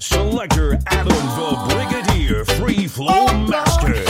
Selector Adam the Brigadier Free Flow oh, Master.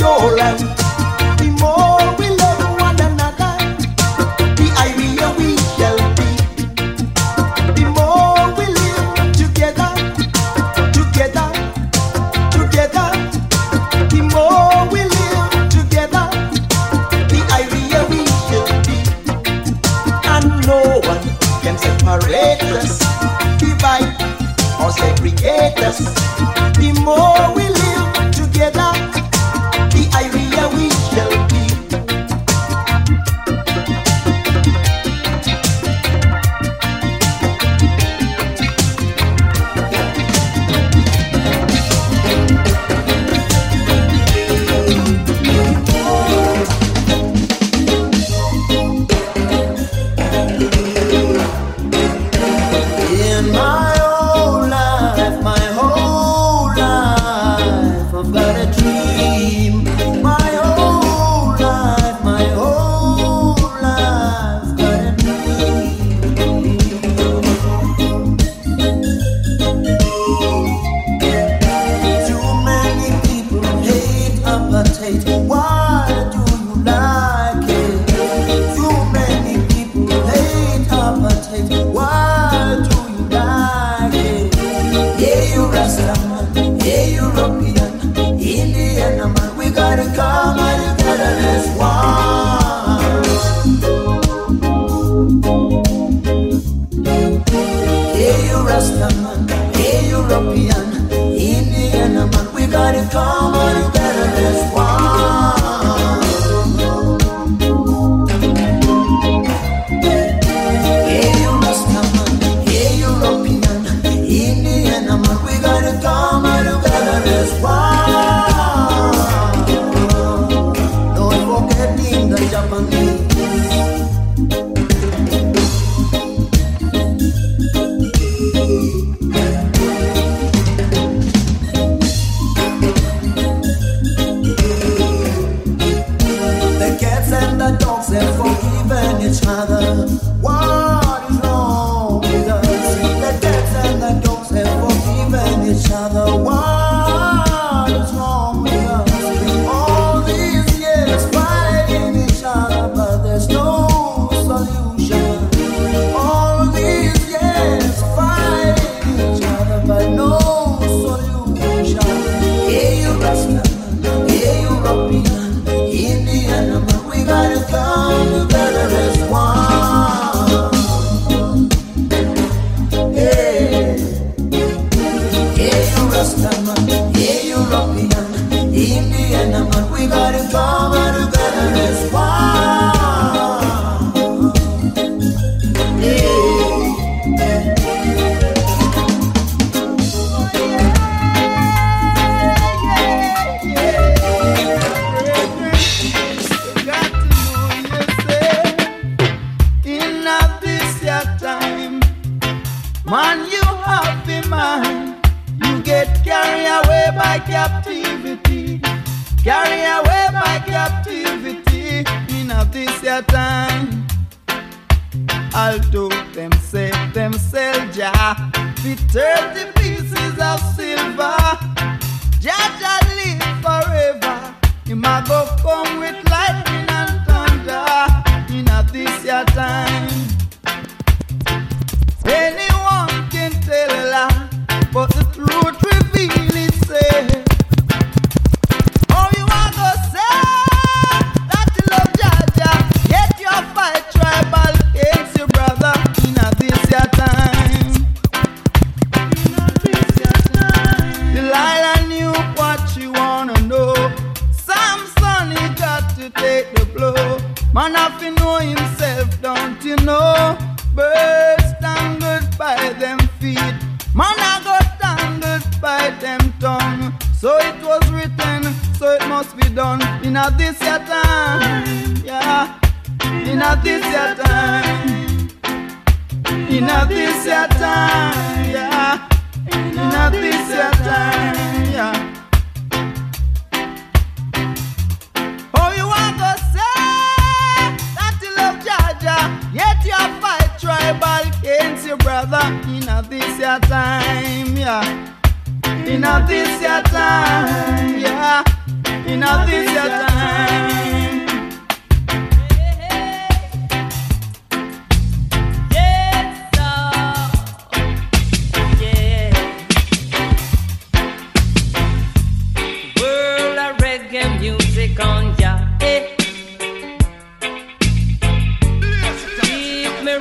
Your land.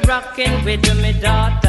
Rocking with me daughter.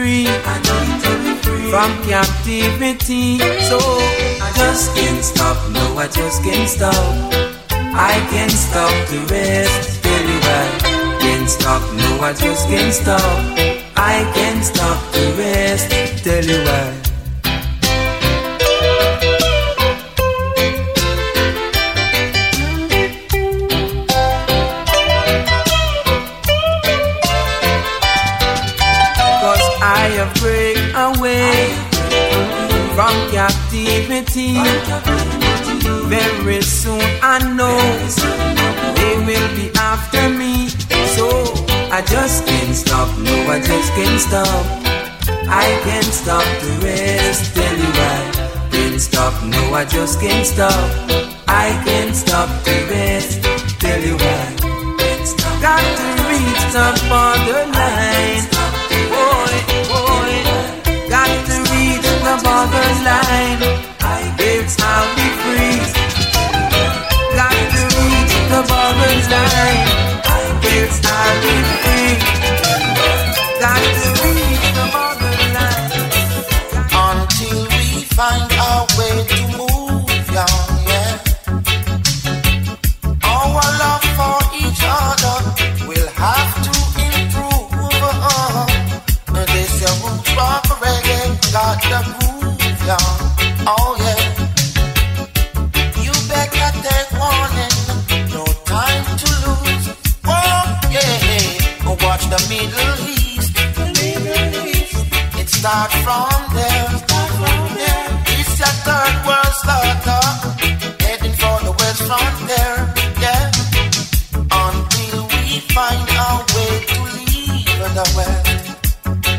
Free. To from captivity. So I just can't stop. No, I just can't stop. I can't stop the rest. You why. Can't stop. No, I just can't stop. I can't stop the rest. Tell you why. Captivity. Very soon I know they will be after me. So I just can't stop. No, I just can't stop. I can't stop the rest. Tell you why. Can't stop. No, I just can't stop. I can't stop the rest. Tell you why. Got to reach the borderline. Boy, boy. Got to reach the borderline. I'll be free. Got to reach the borderline. It's I'll be free. Start from there. It's a third world slaughter, heading for the west frontier. Yeah, until we find our way to leave the west.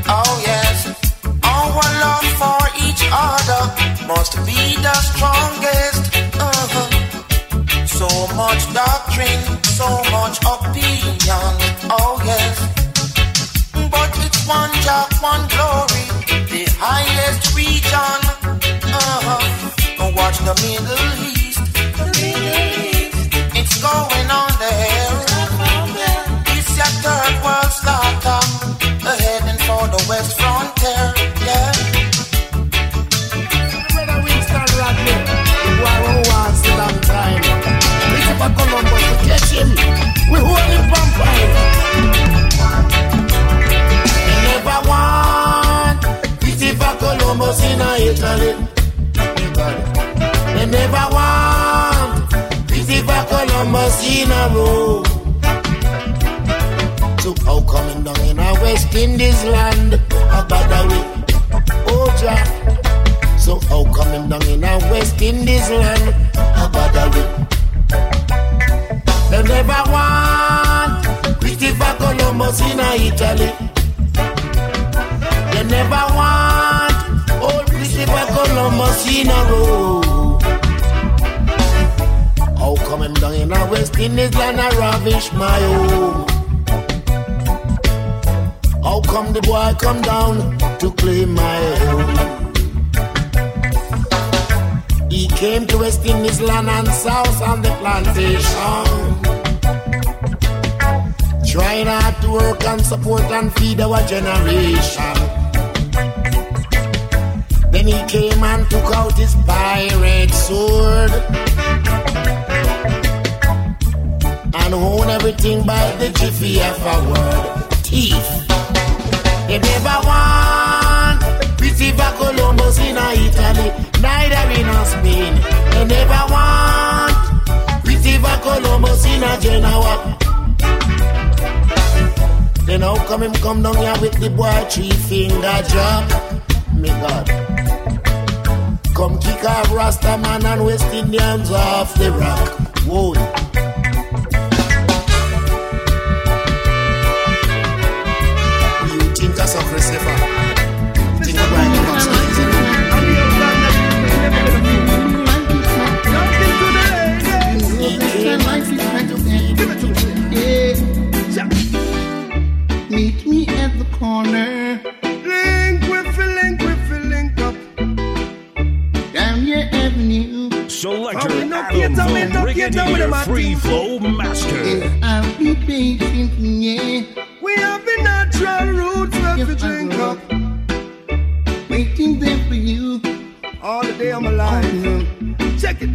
Oh yes, our love for each other must be the strongest. Uh-huh. So much doctrine, so much opinion. Oh yes. One job, one glory, the highest region. Uh-huh. Watch the Middle East. Columbus in a Rome. So how coming down in a West Indies land? A Badawi. Oh, Jah. So how him down in a West Indies land? A Badawi. They never want Christopher Columbus in a Italy. They never want old Christopher Columbus in a Rome. Him down in a West Indies land a ravish my home? How come the boy come down to claim my home? He came to West Indies land and south on the plantation. Trying hard to work and support and feed our generation. Then he came and took out his pirate sword. And own everything by the jiffy of a word. Thief. They never want Christopher Columbus in Italy, neither in Spain. They never want Christopher Columbus in Genoa. Then how come him come down here with the boy three finger job? Me God. Come kick Jamaica, Rastaman and West Indians off the rock. Whoa. You think that's a Christopher? Think about it, Meet me at the corner. Link with link with link up. Down your avenue. Selector we no Adam, cater, we the no cater with them, Brigadier I Free think. Flow Master. I'll be patient, yeah. Roots where I drink will. up. Waiting there for you. All the day I'm alive. Check it.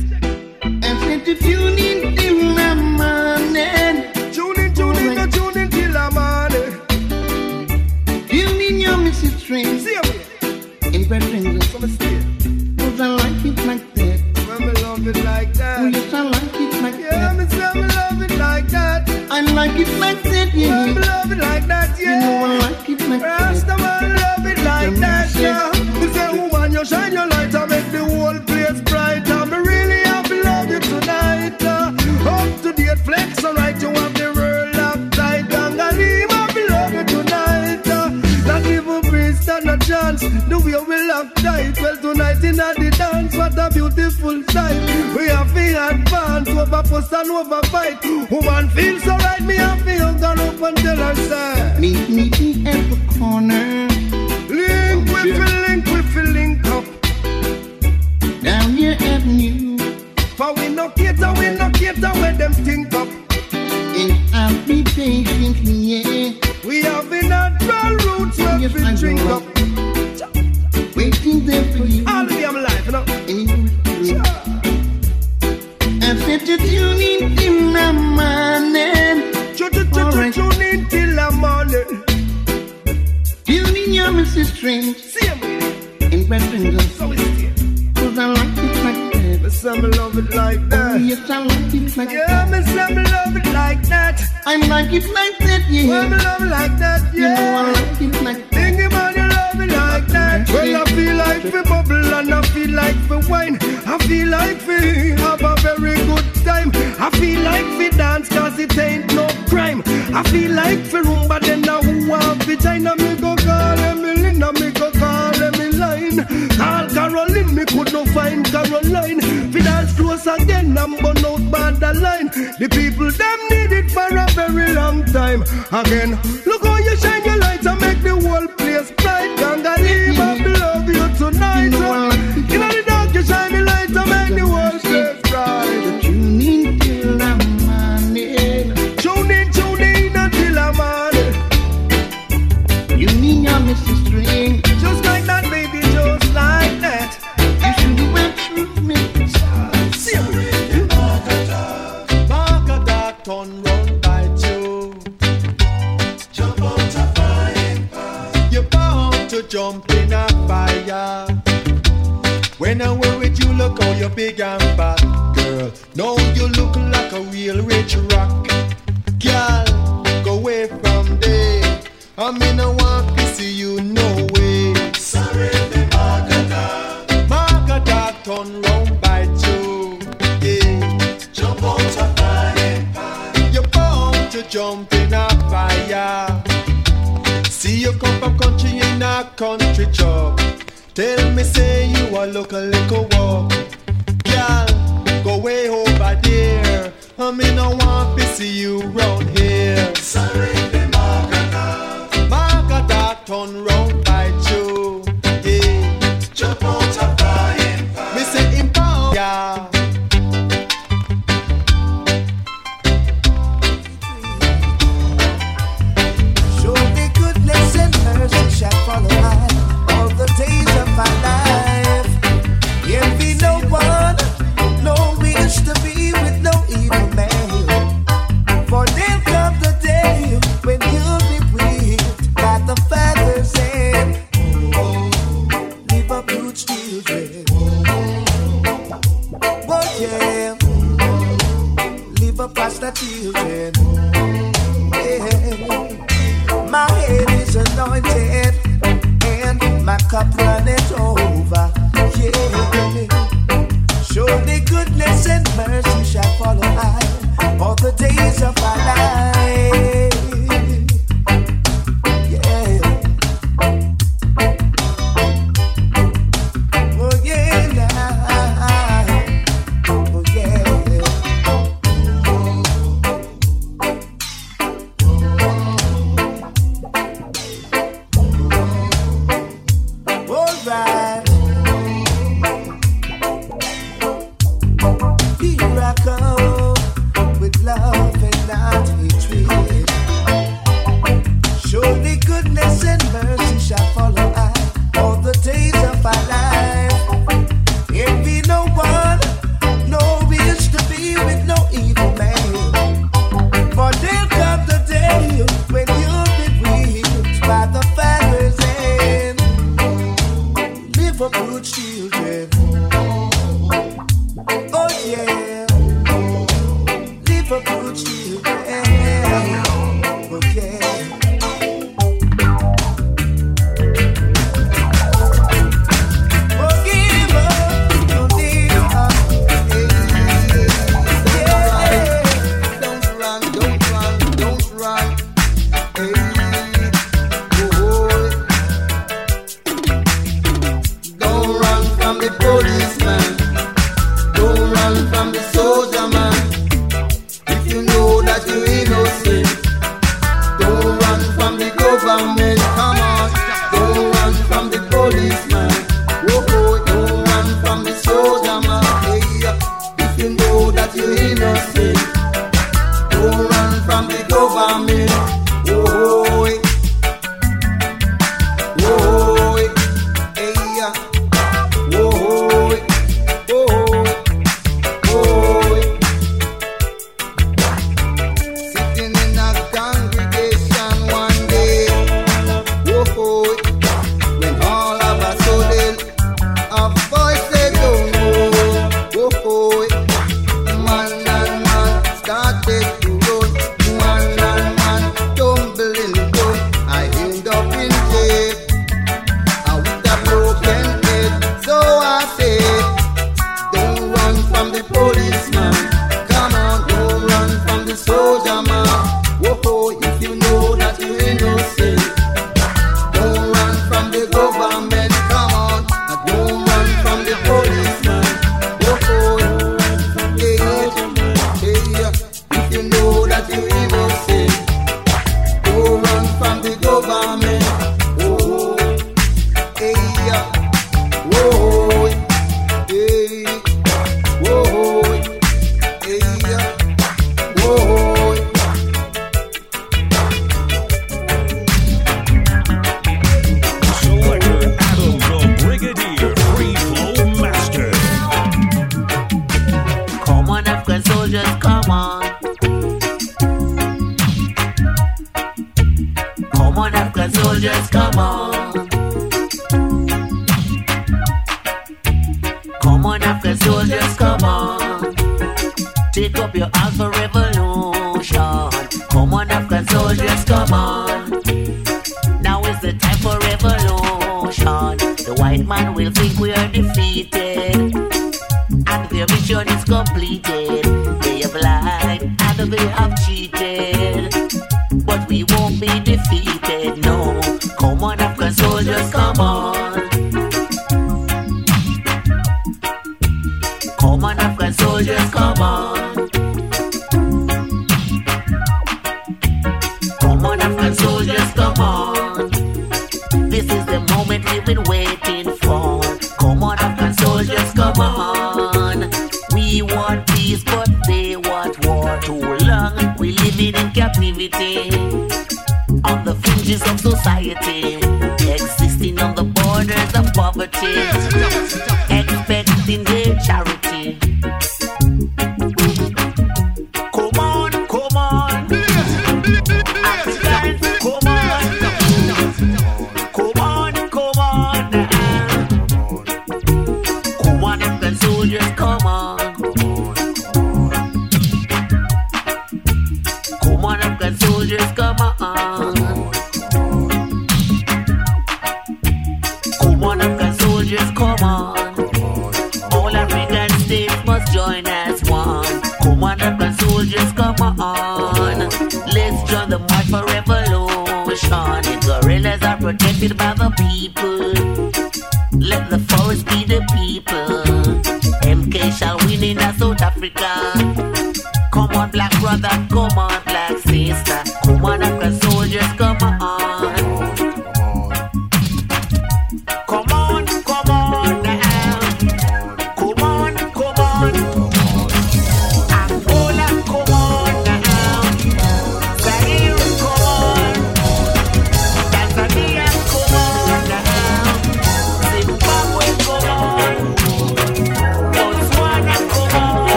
I said to tune in till the morning. Tune in, tune in, no tune in till I'm it. Tune in your Mrs. Train. See you. In Brethren, Come and stay. cause I like it like that. When me love it like Oh, that. yes, I like it like Yeah, that. me say me love it like that. I like it like that, Yeah, yeah. Over post and over fight. Woman feels so right, me to hug her up until her side. Meet me at the corner. Link oh, with the link with link up. Down your avenue. For we no cater, we no cater when them think up. And I'll be patient, like it like Yeah, that. me say me love it like that. I like it like that, Well, me love like that, You know I yeah. like it like that. Think about you love it like that. Well, I feel like we bubble and I feel like we wine. I feel like we have a very good time. I feel like we dance cause it ain't no crime. I feel like we rumba close again and burn out borderline. The people them need it for a very long time. Again, look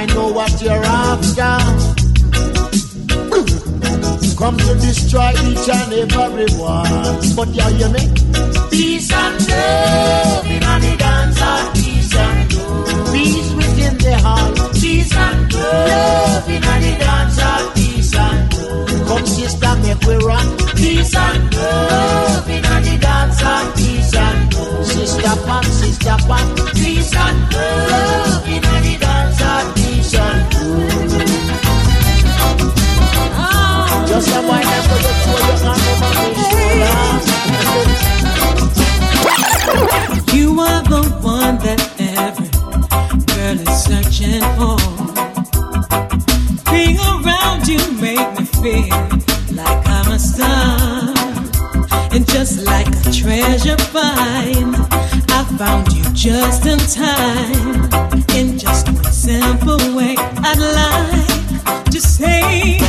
I know what you're after. Mm. Come to destroy each and every one. But you hear me? Peace and love in the dance of peace and love. Peace within the hall. Peace and love in the dance of peace and love. Come sister, make we rock. Peace and love in the dance of peace and love. Sister, pop, sister, pop. Peace and love in the You are the one that every girl is searching for. Being around you me feel like I'm a star. And just like a treasure find, I found you just in time. In just one simple way, I'd like to say.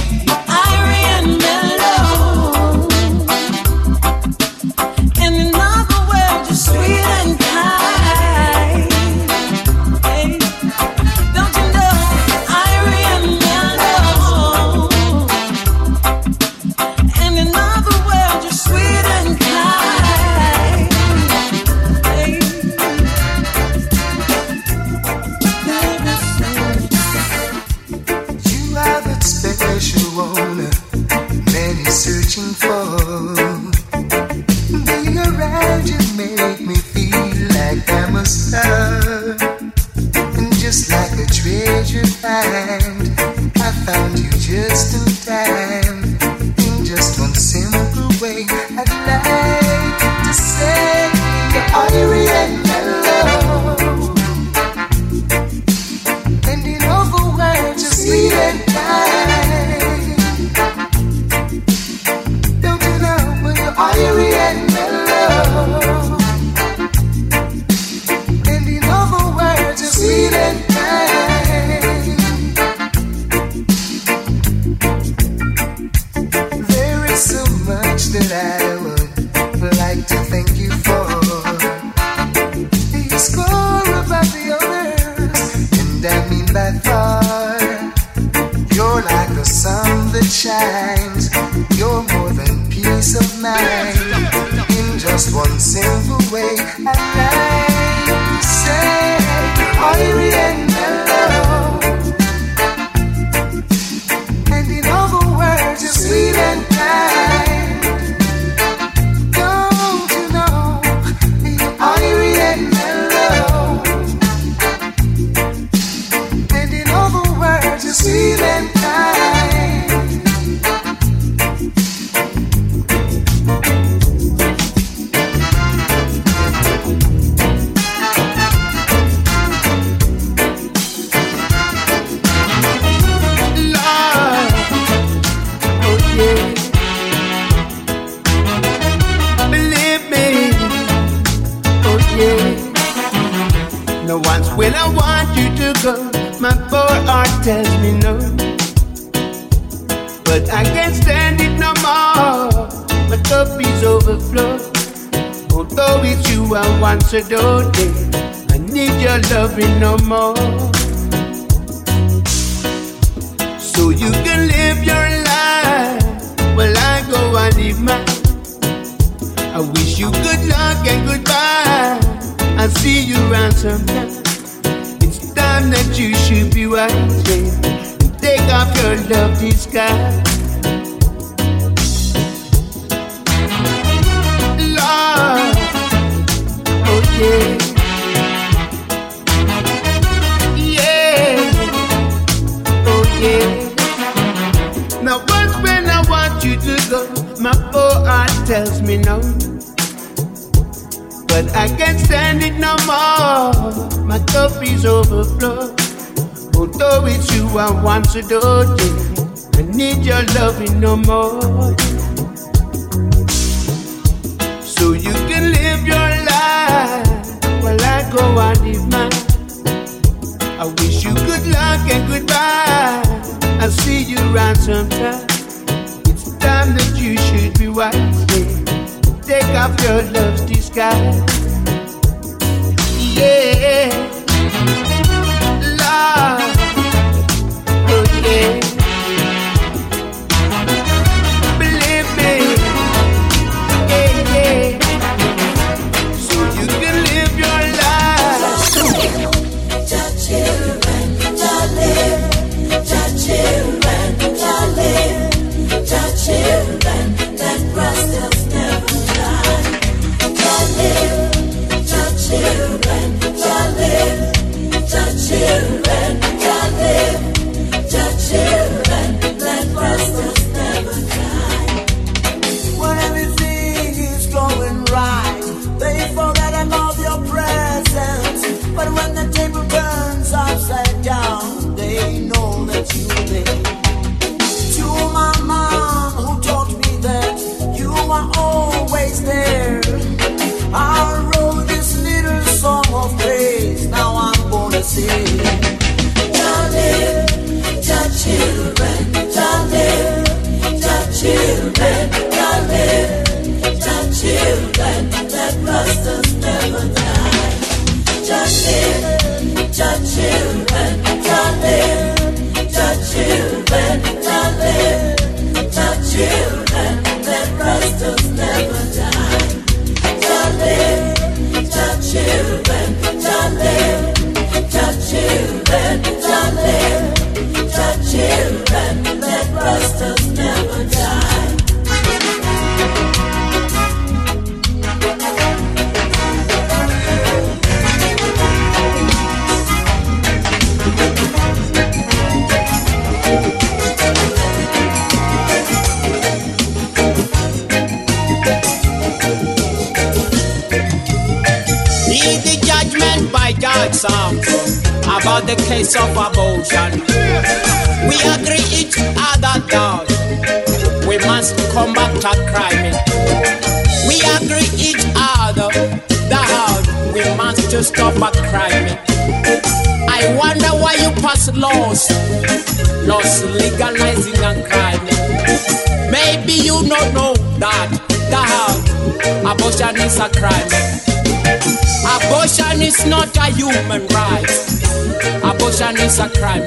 Crime.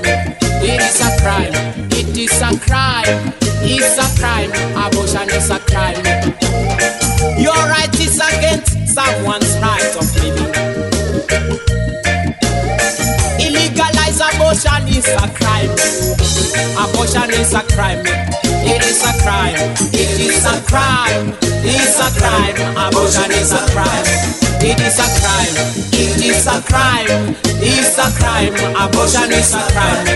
It is a crime. It is a crime. It's a crime. Abortion is a crime. Your right is against someone's right of living. Illegalize abortion is a crime. Abortion is a crime. It is a crime. It is a crime. It's a crime. Abortion is a crime. It is a crime. It is a crime. A crime. Abortion is a crime.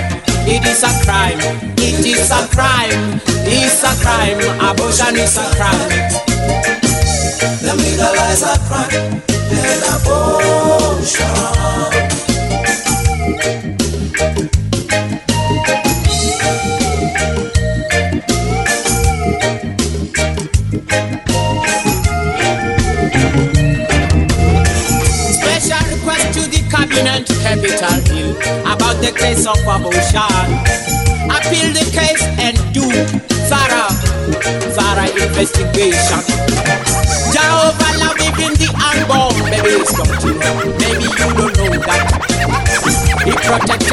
It is a crime. It is a crime. It's a crime. Abortion is a crime. Them legalize a crime, then abortion.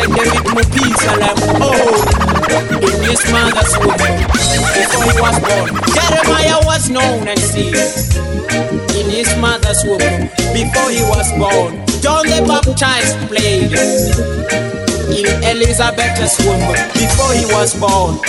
Protected them with Mupisalam. Oh, in his mother's womb before he was born. Jeremiah was known and seen in his mother's womb before he was born. John the Baptist played in Elizabeth's womb before he was born.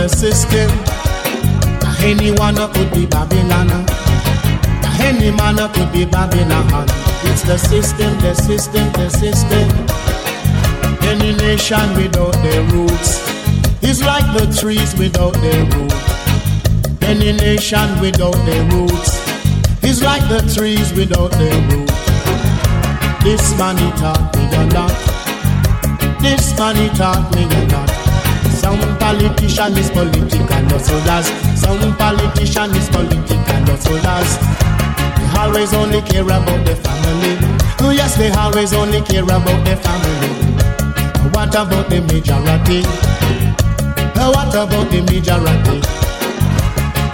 the system. Now any one could be Babylon. Now any man could be Babylon. It's the system, the system, the system. Any nation without their roots is like the trees without their root. Any nation without their roots is like the trees without their root. This man he taught me a lot. This man he taught me a lot politician is political, not soldiers. Some politician is political, not soldiers. They always only care about their family. Oh yes, they always only care about their family. What about the majority? What about the majority?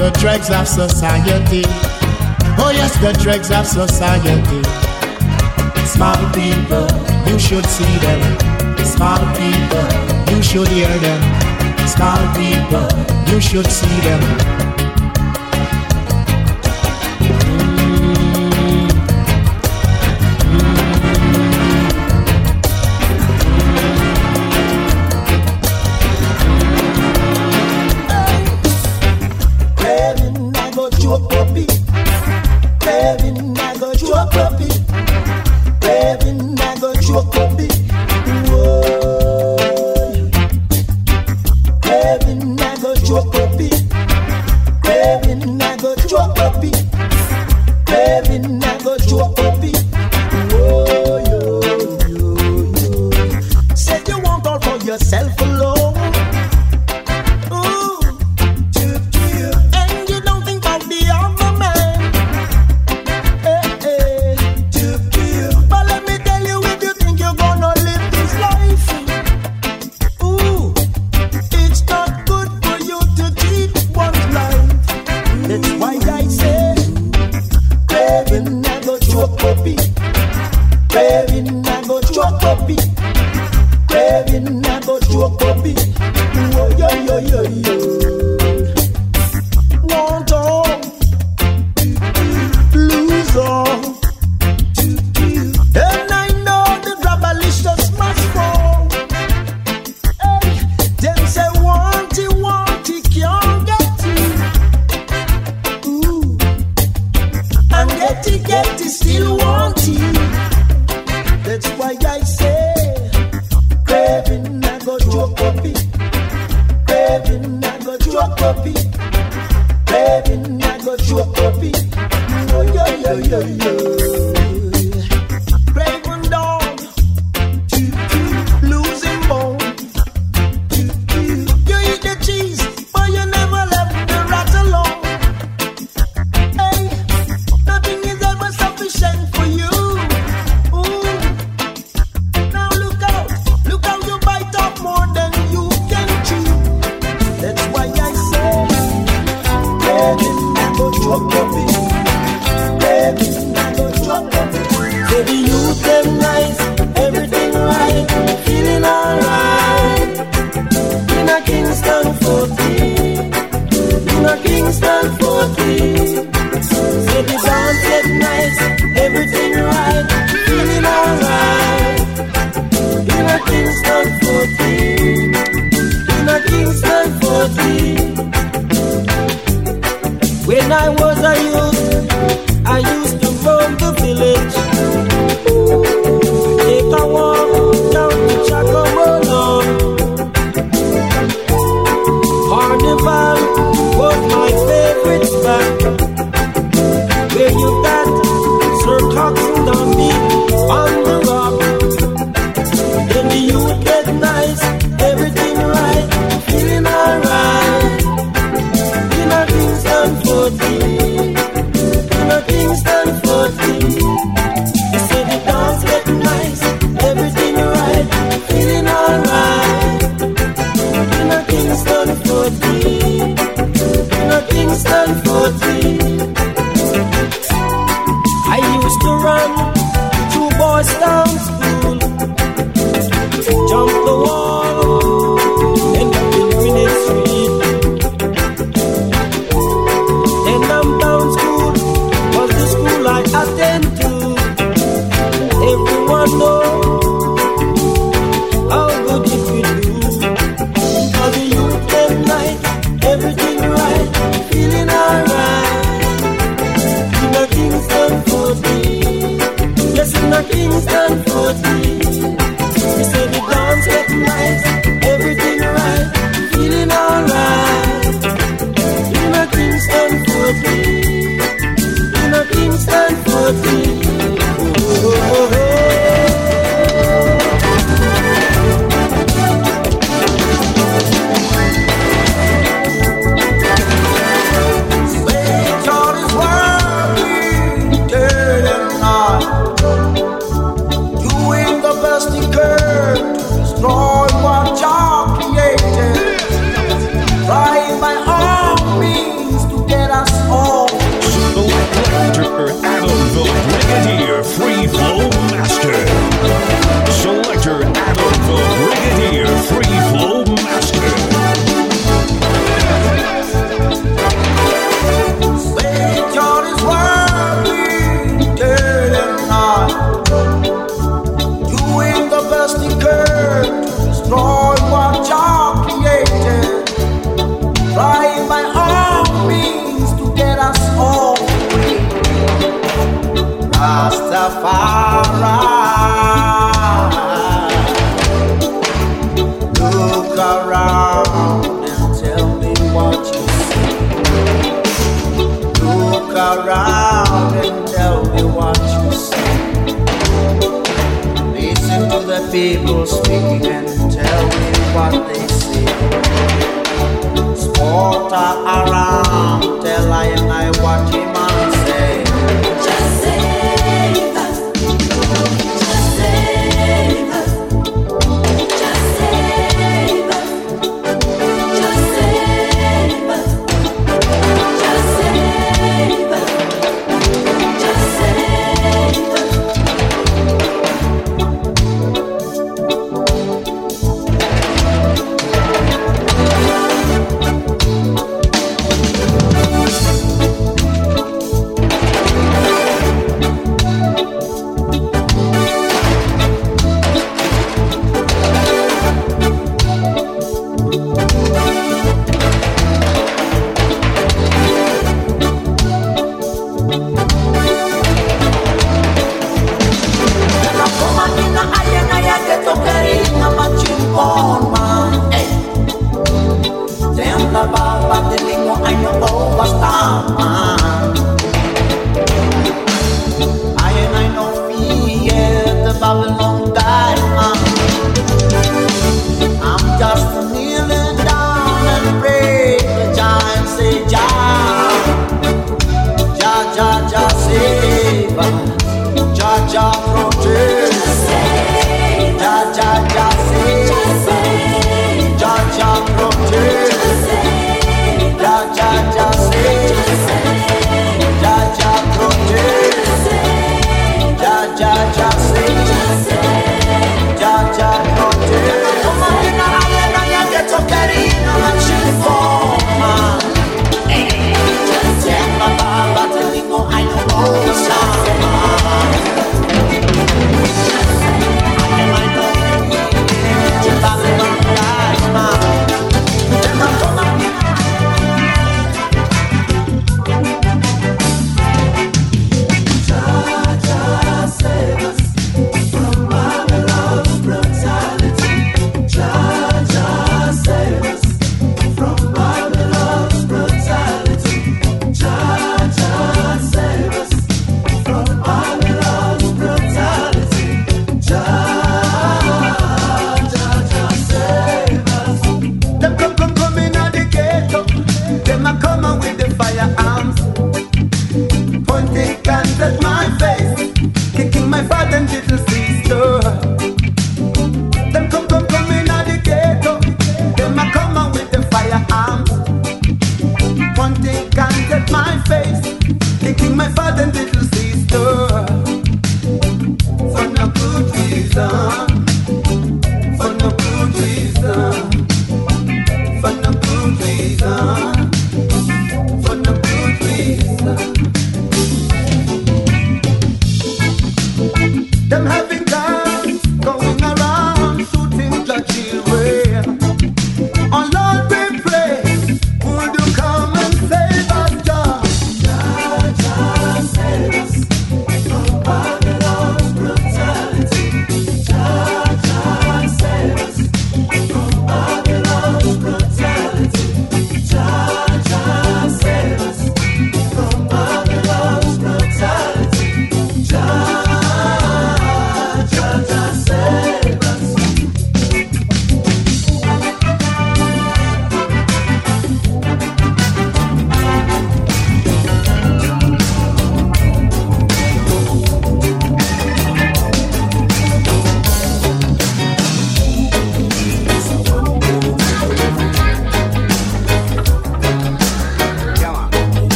The dregs of society. Oh yes, the dregs of society. Small people, you should see them. Small people, you should hear them small people, you should see them. Run. To Boys Town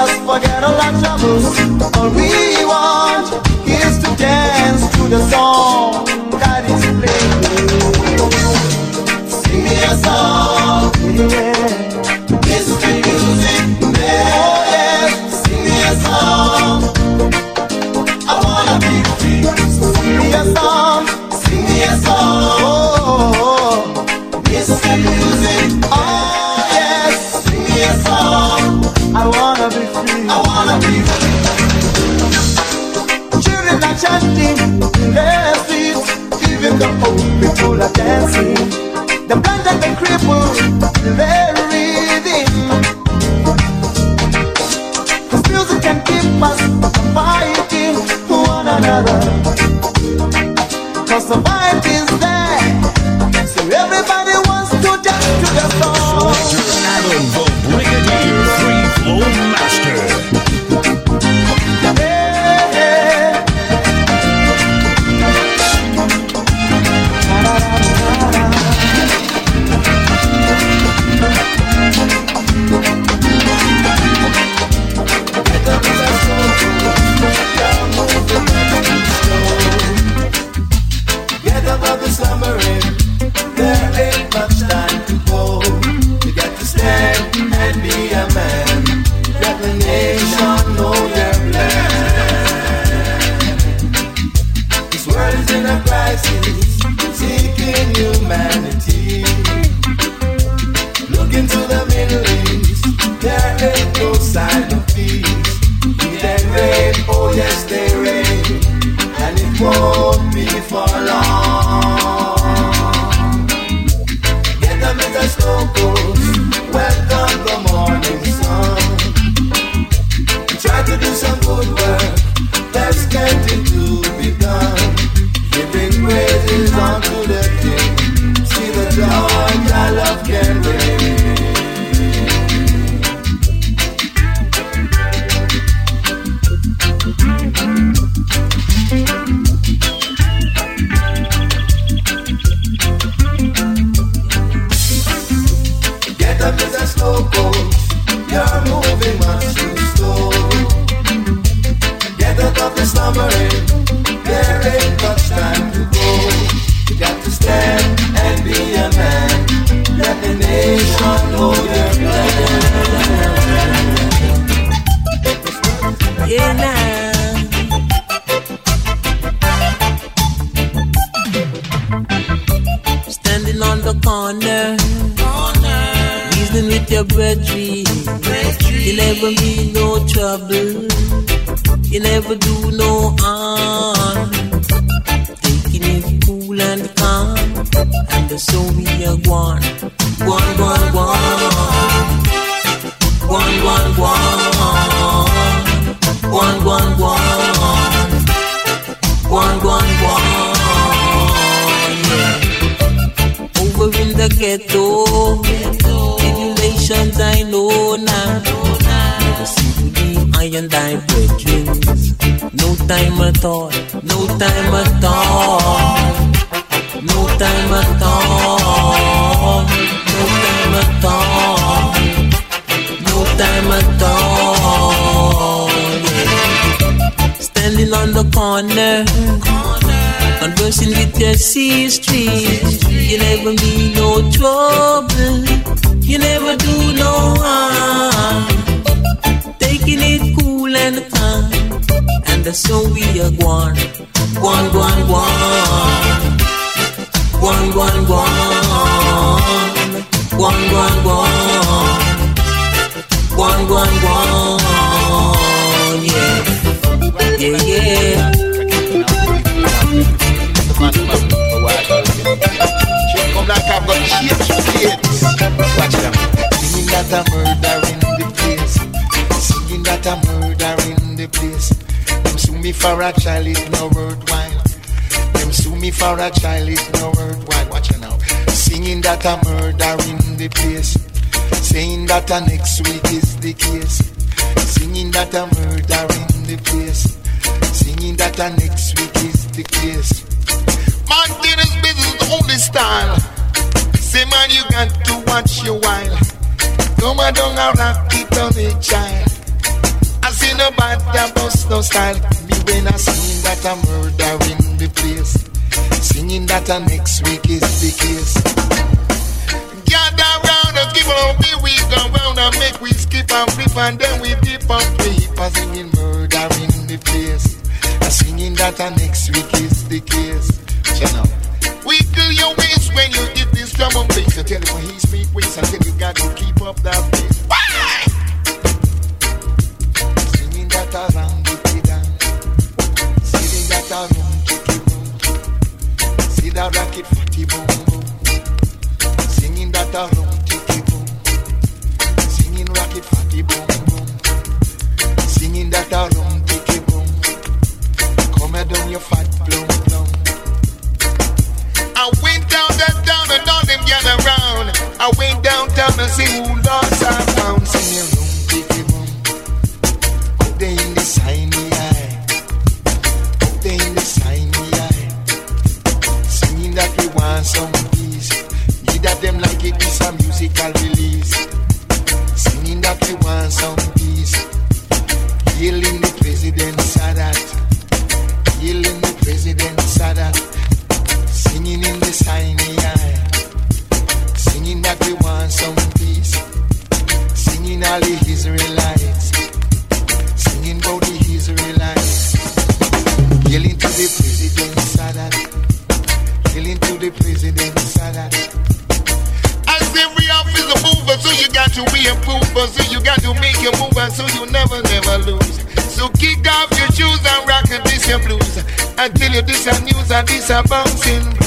Just forget all our troubles. All we want is to dance to the song. that and next week is the case. Gather round us, give all be we go round and make we skip and flip and then we dip and flip and singing murder in the place. And singing that a next week is the case. Shut up. Wiggle your waist when you get this drum and bass. I tell you when he speak waist, I tell you got to keep up that pace. Why? Singing that around the dance, singing that around with a rocket footy boom boom. Singing that a rum tiki boom. Singing rocket fatty boom boom. Singing that a rum tiki boom. Come down your fat plum plum. I went down that down and all them gather round. I went downtown and see who lost I found. Singing and some peace. Neither them like it is a musical release. Singing that we want some this a news and this a bouncing.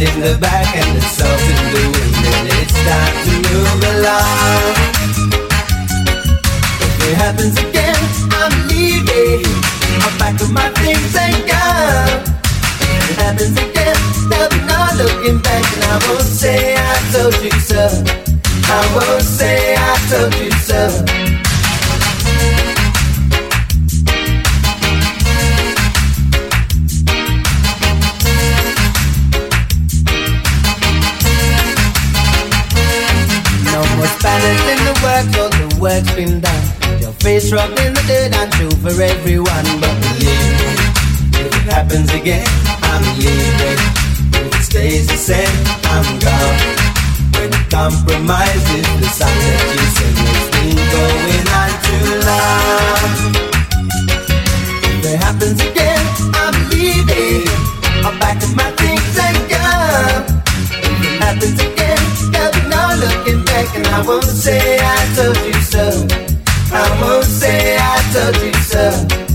in the back and it's all the do And it's time to move along. If it happens again, I'm leaving. I'm pack my things and gone. If it happens again, there'll looking back. And I won't say I told you so. I won't say I told you so. work, so the work's been done. Your face rubbed in the dirt and true for everyone. But believe me, if it happens again, I'm leaving. If it stays the same, I'm gone. When compromise is the sign that you said it's been going on too long. If it happens again, I'm leaving. I'm pack up my things and gone. If it happens again, back and I won't say I told you so. I won't say I told you so.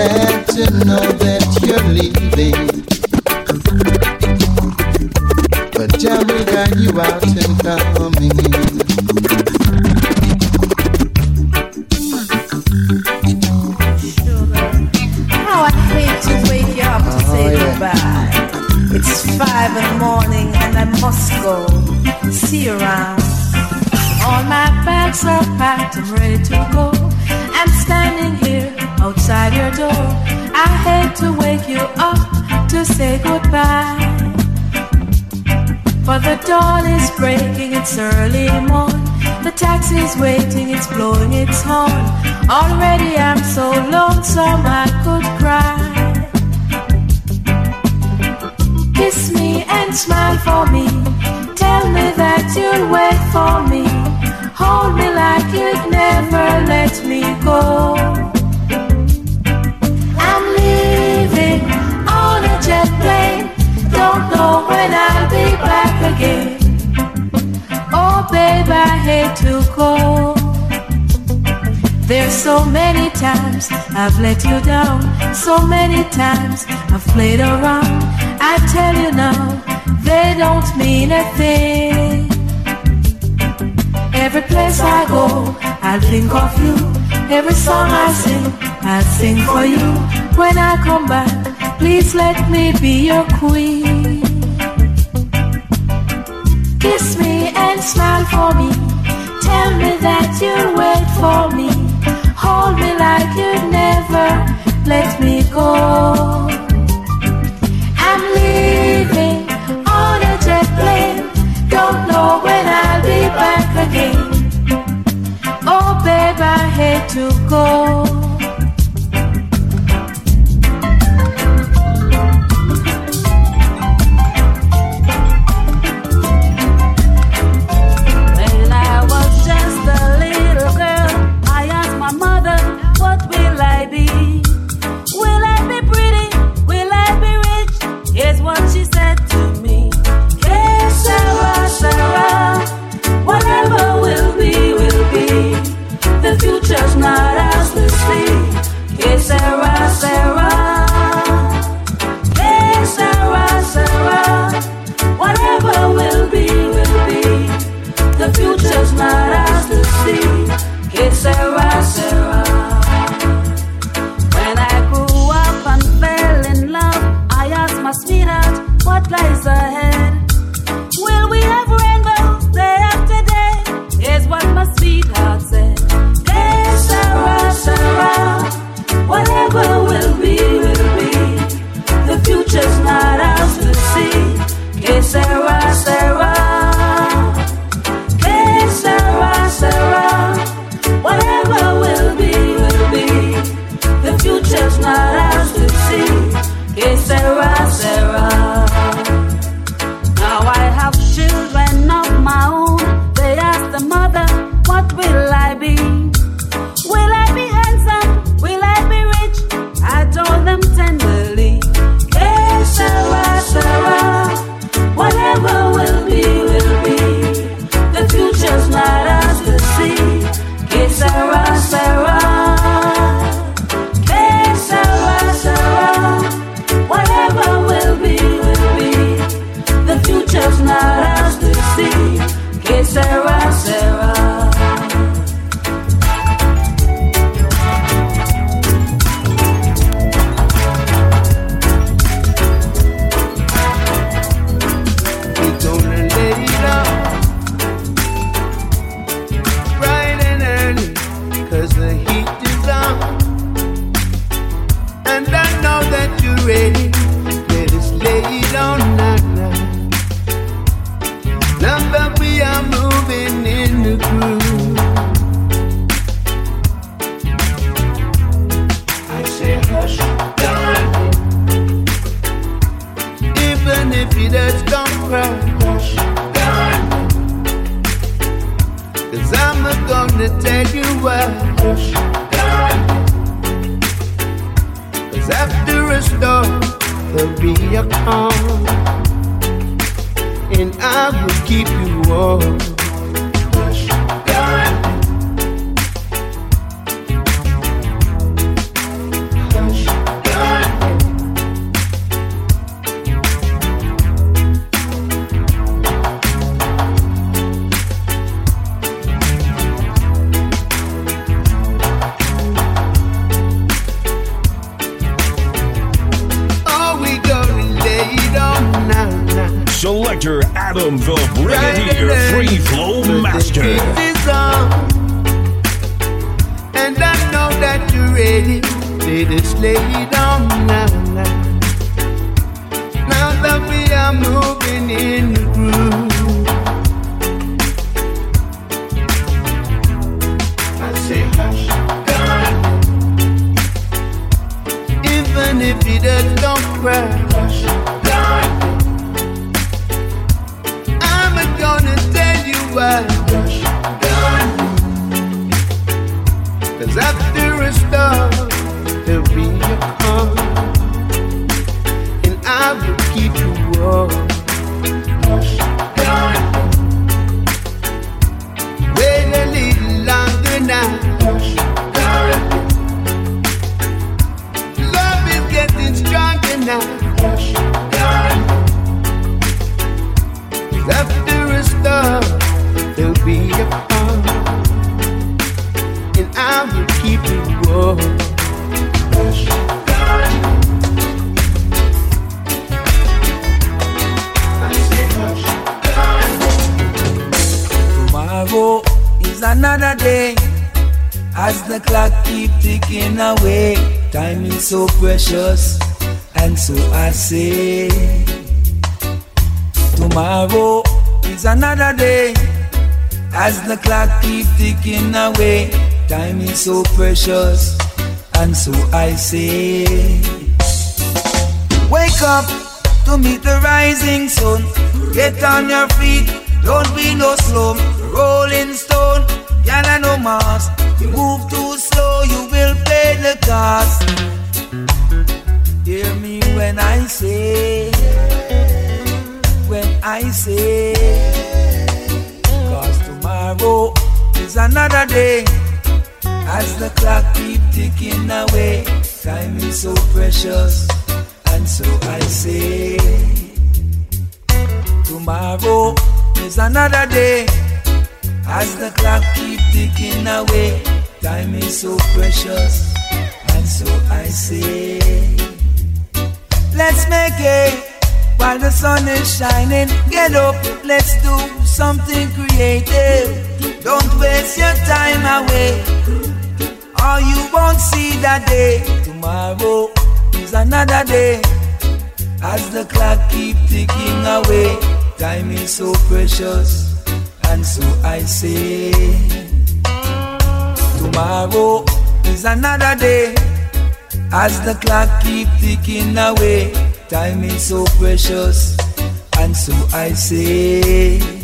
Sad to know that you're leaving. Breaking, it's early morn. The taxi's waiting, it's blowing its horn. Already I'm so lonesome I could cry. Kiss me and smile for me. Tell me that you'll wait for me. Hold me like you'd never let me go. I'm leaving on a jet plane. Don't know when I'll be back again. I hate to go. There's so many times I've let you down. So many times I've played around. I tell you now, they don't mean a thing. Every place I go, I'll think of you. Every song I sing, I'll sing for you. When I come back, please let me be your queen. Kiss me and smile for me. Tell me that you'll wait for me. Hold me like you'd never let me go. I'm leaving on a jet plane. Don't know when I'll be back again. Oh, babe, I hate to go. Adam the Brigadier Free Flow Master. It is on. And I know that you're ready. Us lay it on now, now. Now that we are moving in the groove. I say hush, Even if it does don't cry, hush, you why. Cause after a storm, there'll be a calm. And I will keep you warm. Tomorrow is another day. As the clock keep ticking away, time is so precious, and so I say. Tomorrow is another day. As the clock keep ticking away, time is so precious, and so I say. Wake up to meet the rising sun. Get on your feet, don't be no slum. Rolling stone, yalla no mass. You move too slow, you will pay the cost. Hear me when I say, when I say, cause tomorrow is another day. As the clock keep ticking away, time is so precious, and so I say, tomorrow is another day. As the clock keep ticking away, time is so precious, and so I say, let's make it while the sun is shining. Get up, let's do something creative. Don't waste your time away, or you won't see that day. Tomorrow is another day. As the clock keep ticking away, time is so precious, and so I say, tomorrow is another day. As the clock keep ticking away, time is so precious, and so I say.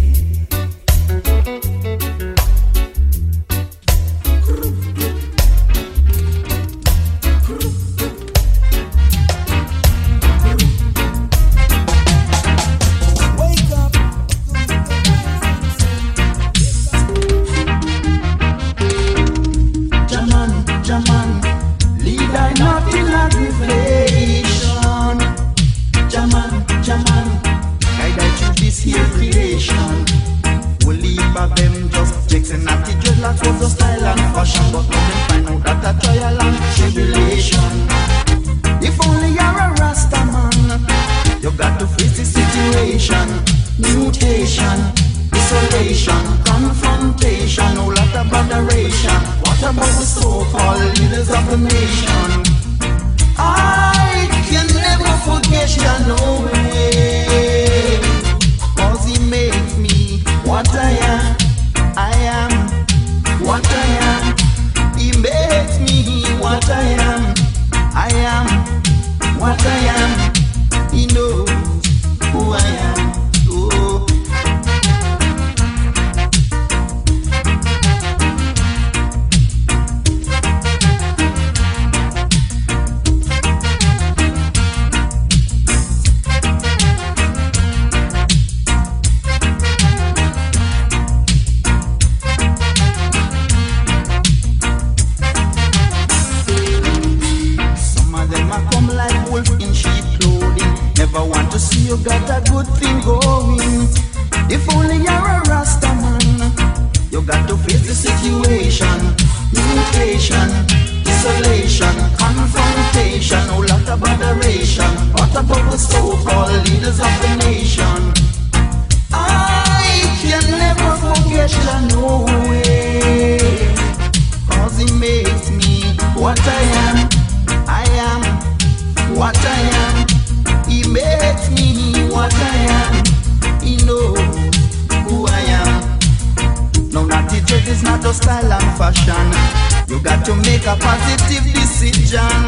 a positive decision.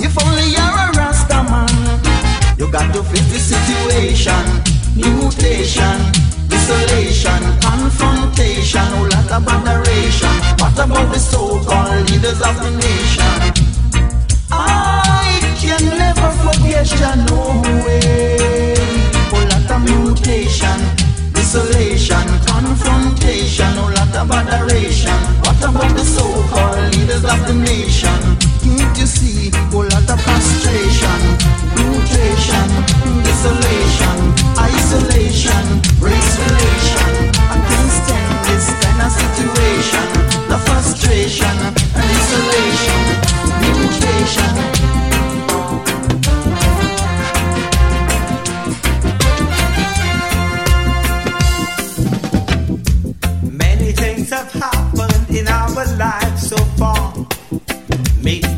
If only you're a Rasta man, you got to fix the situation. Mutation, isolation, confrontation, all lot of adoration. What about the so-called leaders of the nation? I can never forget you, no way. All lot of mutation, isolation, confrontation, all lot of adoration some of the so-called leaders of the nation. Can't you see a lot of frustration, mutation, desolation, isolation, race Me.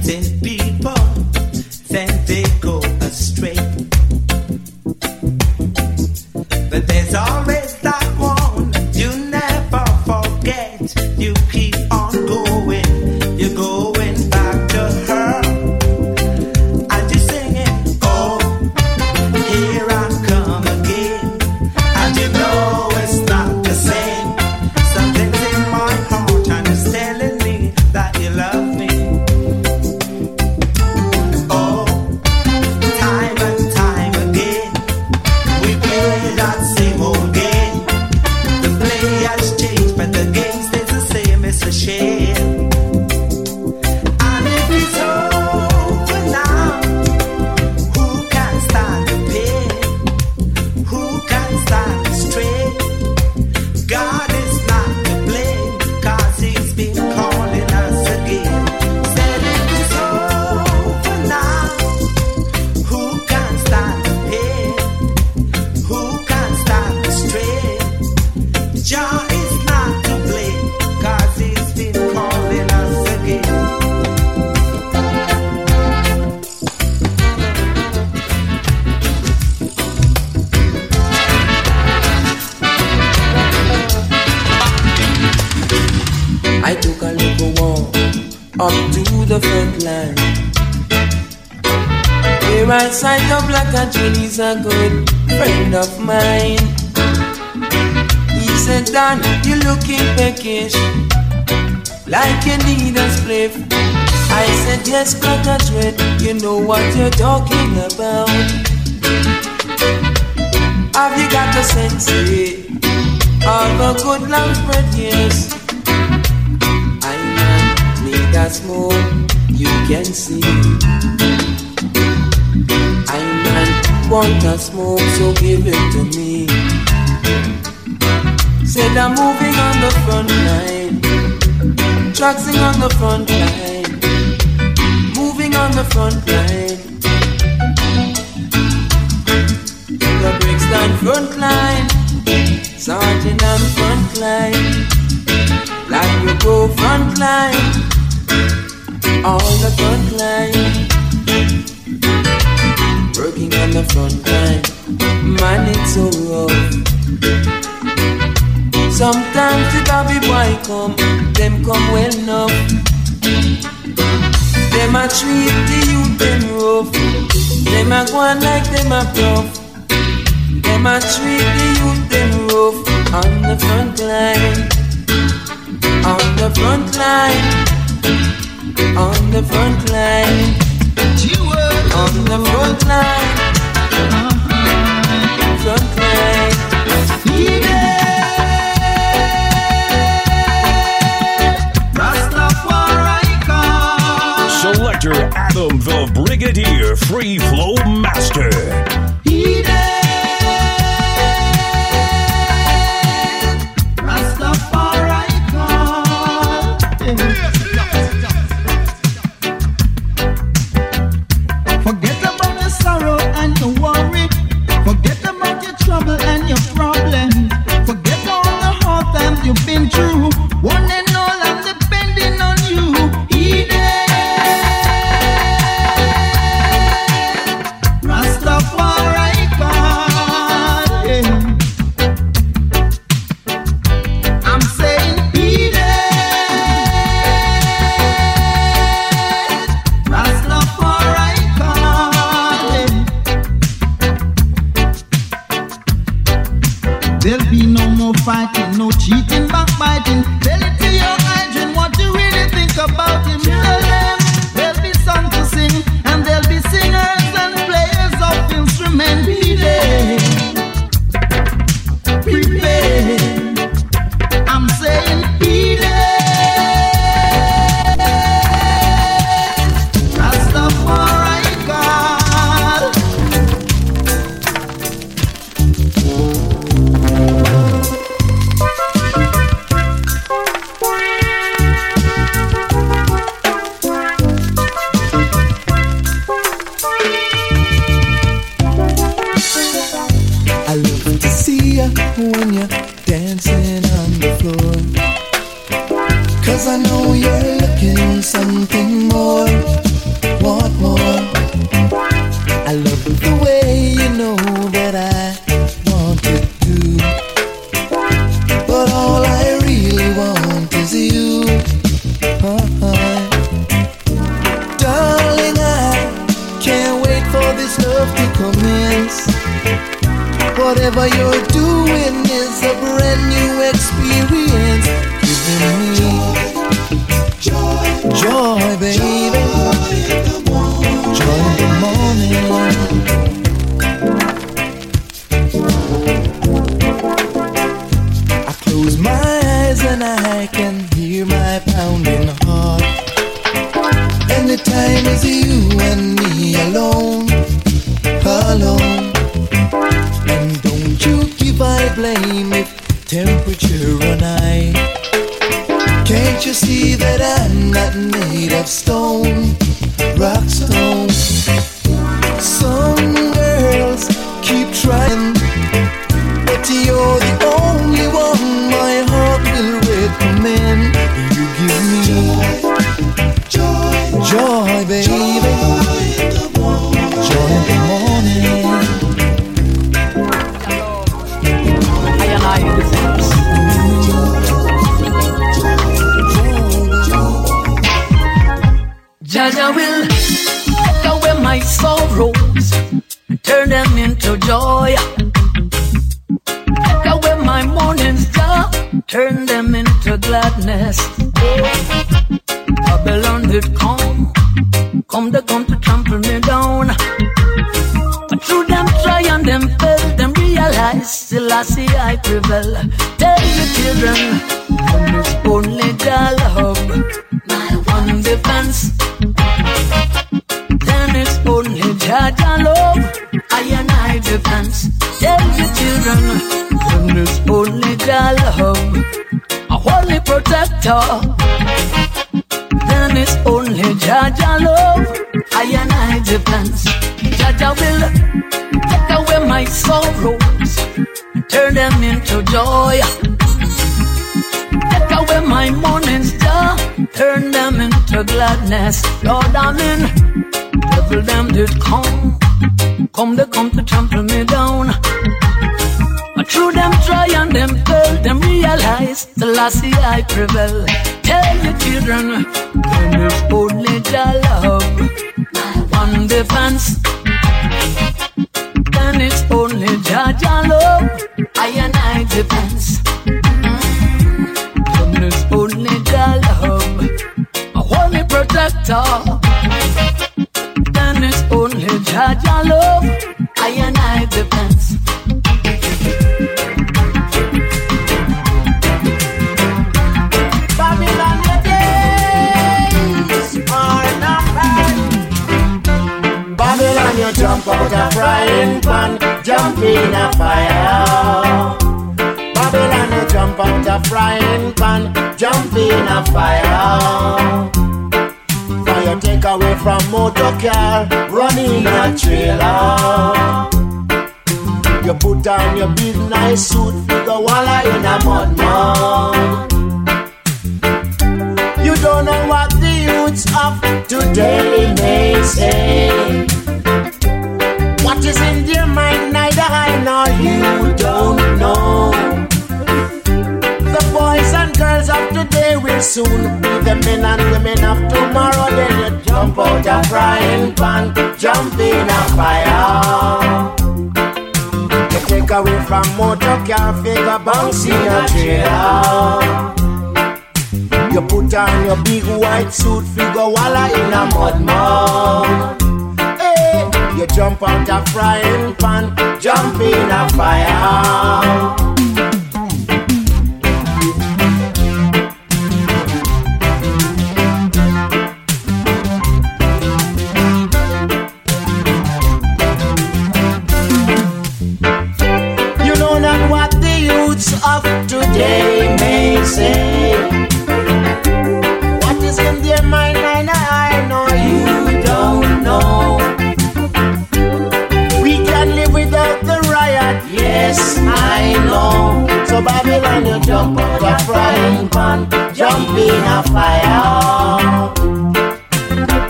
Pan, jump in a fire.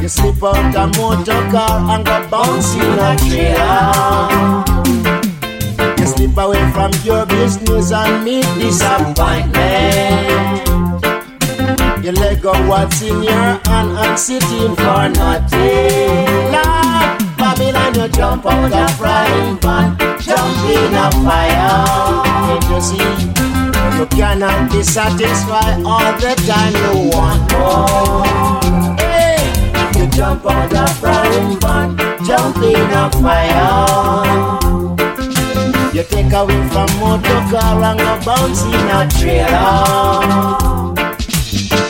You slip out a motor car and go bounce in a trailer. You slip away from your business and meet disappointment. You let go what's in your hand and sitting for nothing. Lord, Babylon, you jump out a frying pan, jump in a fire. Can't you see? You cannot be satisfied all the time you want more. Hey, you jump out a frying pan, jump in a fire. You take away from motor car and go bounce in a trailer.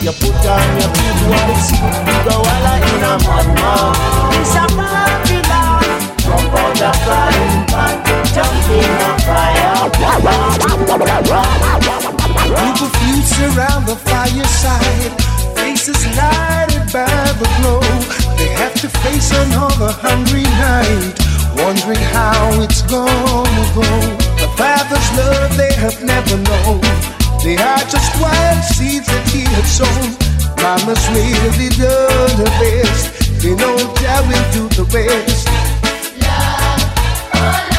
You put on your big white suit, go all in a mud mud. It's a Babylon. Jump out the frying pan, a fire. Around the fireside, faces lighted by the glow. They have to face another hungry night, wondering how it's gonna go. The father's love they have never known. They are just wild seeds that he sown. Mama's really done her best. They know will do the rest. They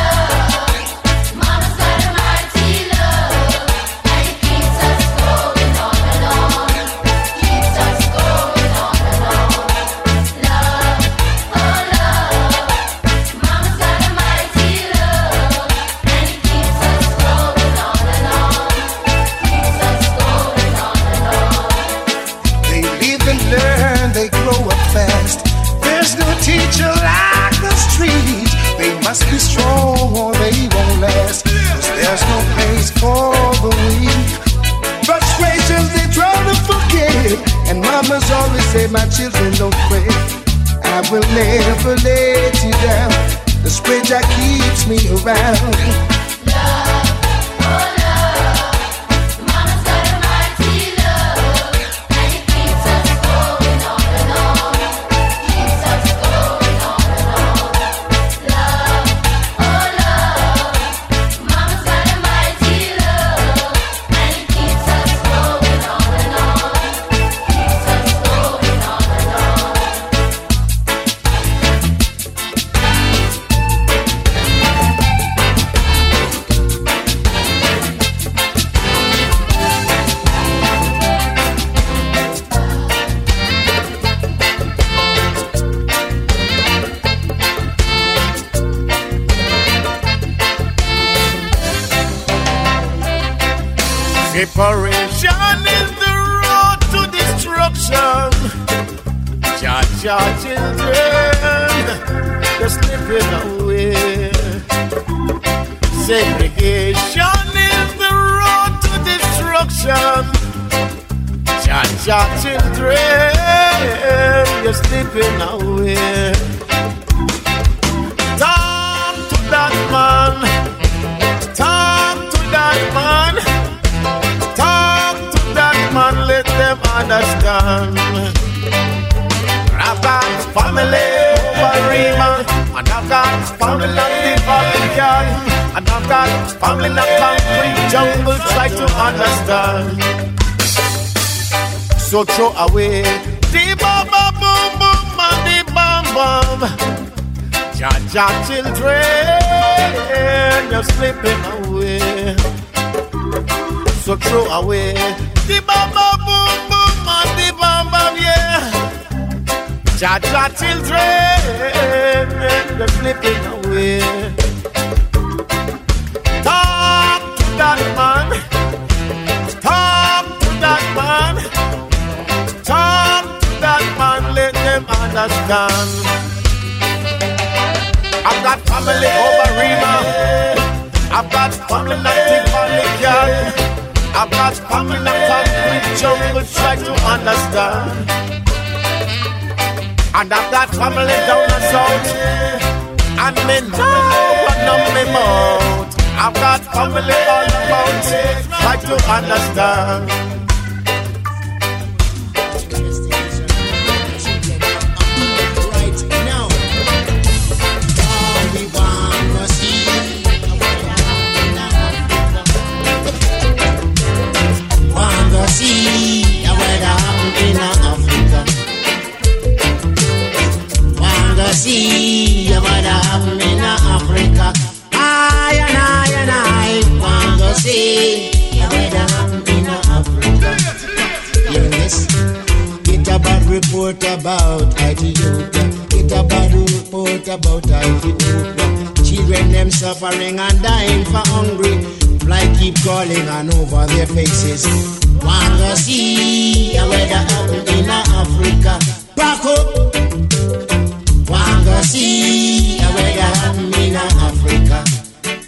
mamas always say, My children don't fret. I will never let you down. The spread keeps me around. Separation is the road to destruction. Cha cha children, they're slipping away. Segregation is the road to destruction. Cha cha children, you're slipping away. Understand. Got family over Rima, and got family in the Vatican, and got family the concrete jungle. Try to understand. So throw away the bum boom boom and the bum bum. Ja ja children, you're slipping away. So throw away the bam boom boom Cha cha children, they're flipping away. Talk to that man. Talk to that man. Talk to that man, let them understand. I've got family over Rima. I've got family that yard, I've got family that can't quit jungle, try to understand. And I've got family down the south. And me know what know me mouth. I've got family all about. Try to understand. See what happen in Africa. I and I and I see happen in Africa. Yes, get a bad report about Ethiopia. Get a bad report about Ethiopia. Children them suffering and dying for hungry. Fly keep crawling on over their faces. Wanna see what happen in Africa. Back up. See what happen in Africa.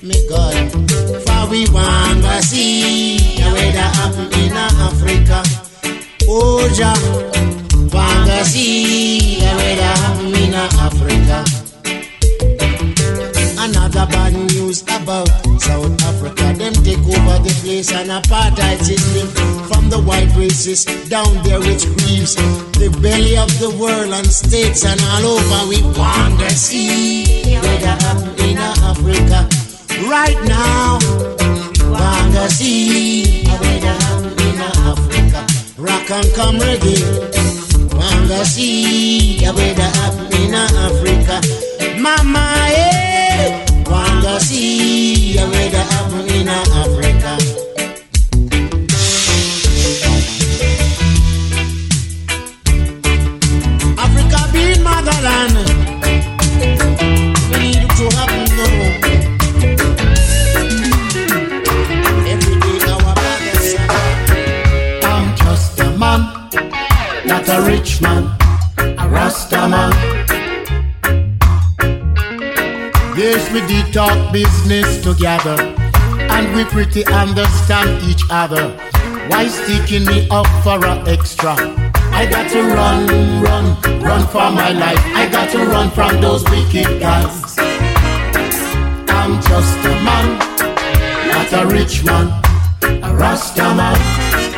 Me God, for we wanna see what happen in Africa. Oh Jah, wanna see what happen in Africa. Another bad news about South take over the place and apartheid system. From the white races down there it screams. The belly of the world and states and all over we want to see what happen in Africa. Right now, want to see what happen in Africa. Rock and come reggae. Want to see what happen in Africa. Mama, eh, to see what a rich man, a Rasta man. Yes, we did talk business together, and we pretty understand each other. Why sticking me up for a extra? I got to run, run, run for my life. I got to run from those wicked guys. I'm just a man, not a rich man, a Rasta man.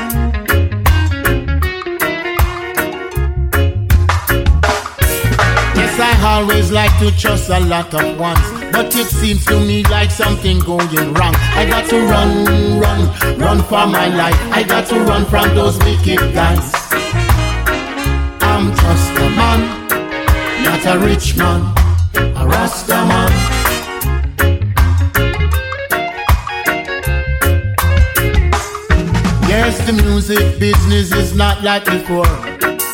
Always like to trust a lot of ones, but it seems to me like something going wrong. I got to run, run, run for my life. I got to run from those wicked guys. I'm just a man, not a rich man, a Rasta man. Yes, the music business is not like before.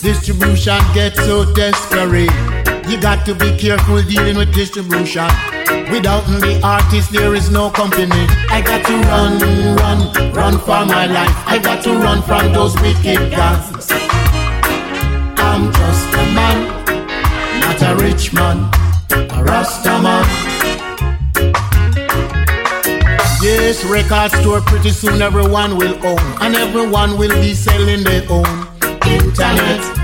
Distribution gets so desperate. You got to be careful dealing with distribution. Without the artist, there is no company. I got to run, run, run for my life. I got to run from those wicked guys. I'm just a man, not a rich man, a Rasta man. Yes, record store pretty soon everyone will own, and everyone will be selling their own internet.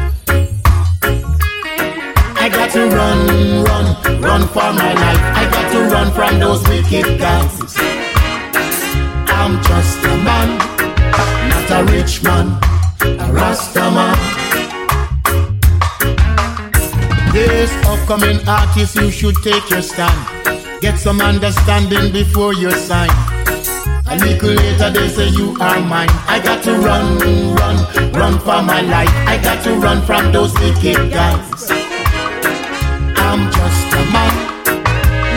To run, run, run for my life. I got to run from those wicked guys. I'm just a man, not a rich man, a Rasta man. Yes, upcoming artists, you should take your stand. Get some understanding before you sign. A little later they say you are mine. I got to run, run, run for my life. I got to run from those wicked guys. I'm just a man,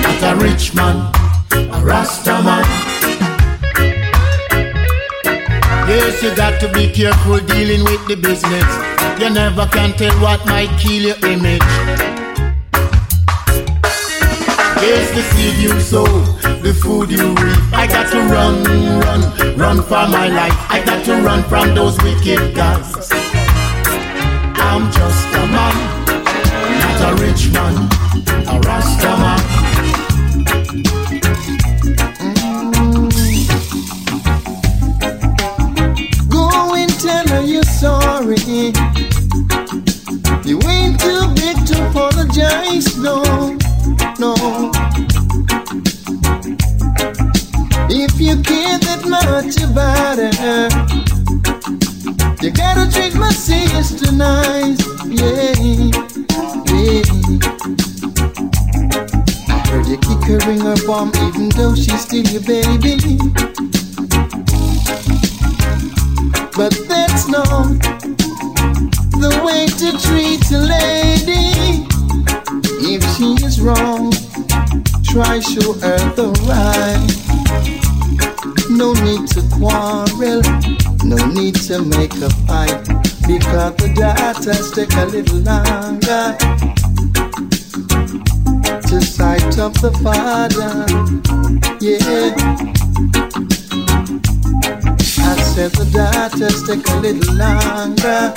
not a rich man, a Rasta man. Yes, you got to be careful dealing with the business. You never can tell what might kill your image. Yes, the seed you sow, the food you reap. I got to run, run, run for my life. I got to run from those wicked guys. I'm just a man, not a rich man, a Rastaman. Mm. Go tell you sorry. You ain't too big to apologize, no, no. If you care that much about her, you gotta treat my sister nice, yeah. I heard you kick her in her bum, even though she's still your baby. But that's not the way to treat a lady. If she is wrong, try show her the right. No need to quarrel no need to make a fight because the data's take a little longer to sight of the Father. Yeah. I said the data's take a little longer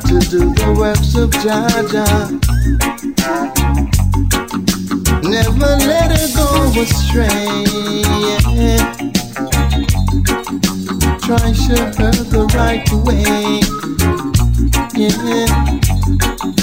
to do the works of Jah Jah. Never let it go astray. Yeah try to show her the right way. Yeah.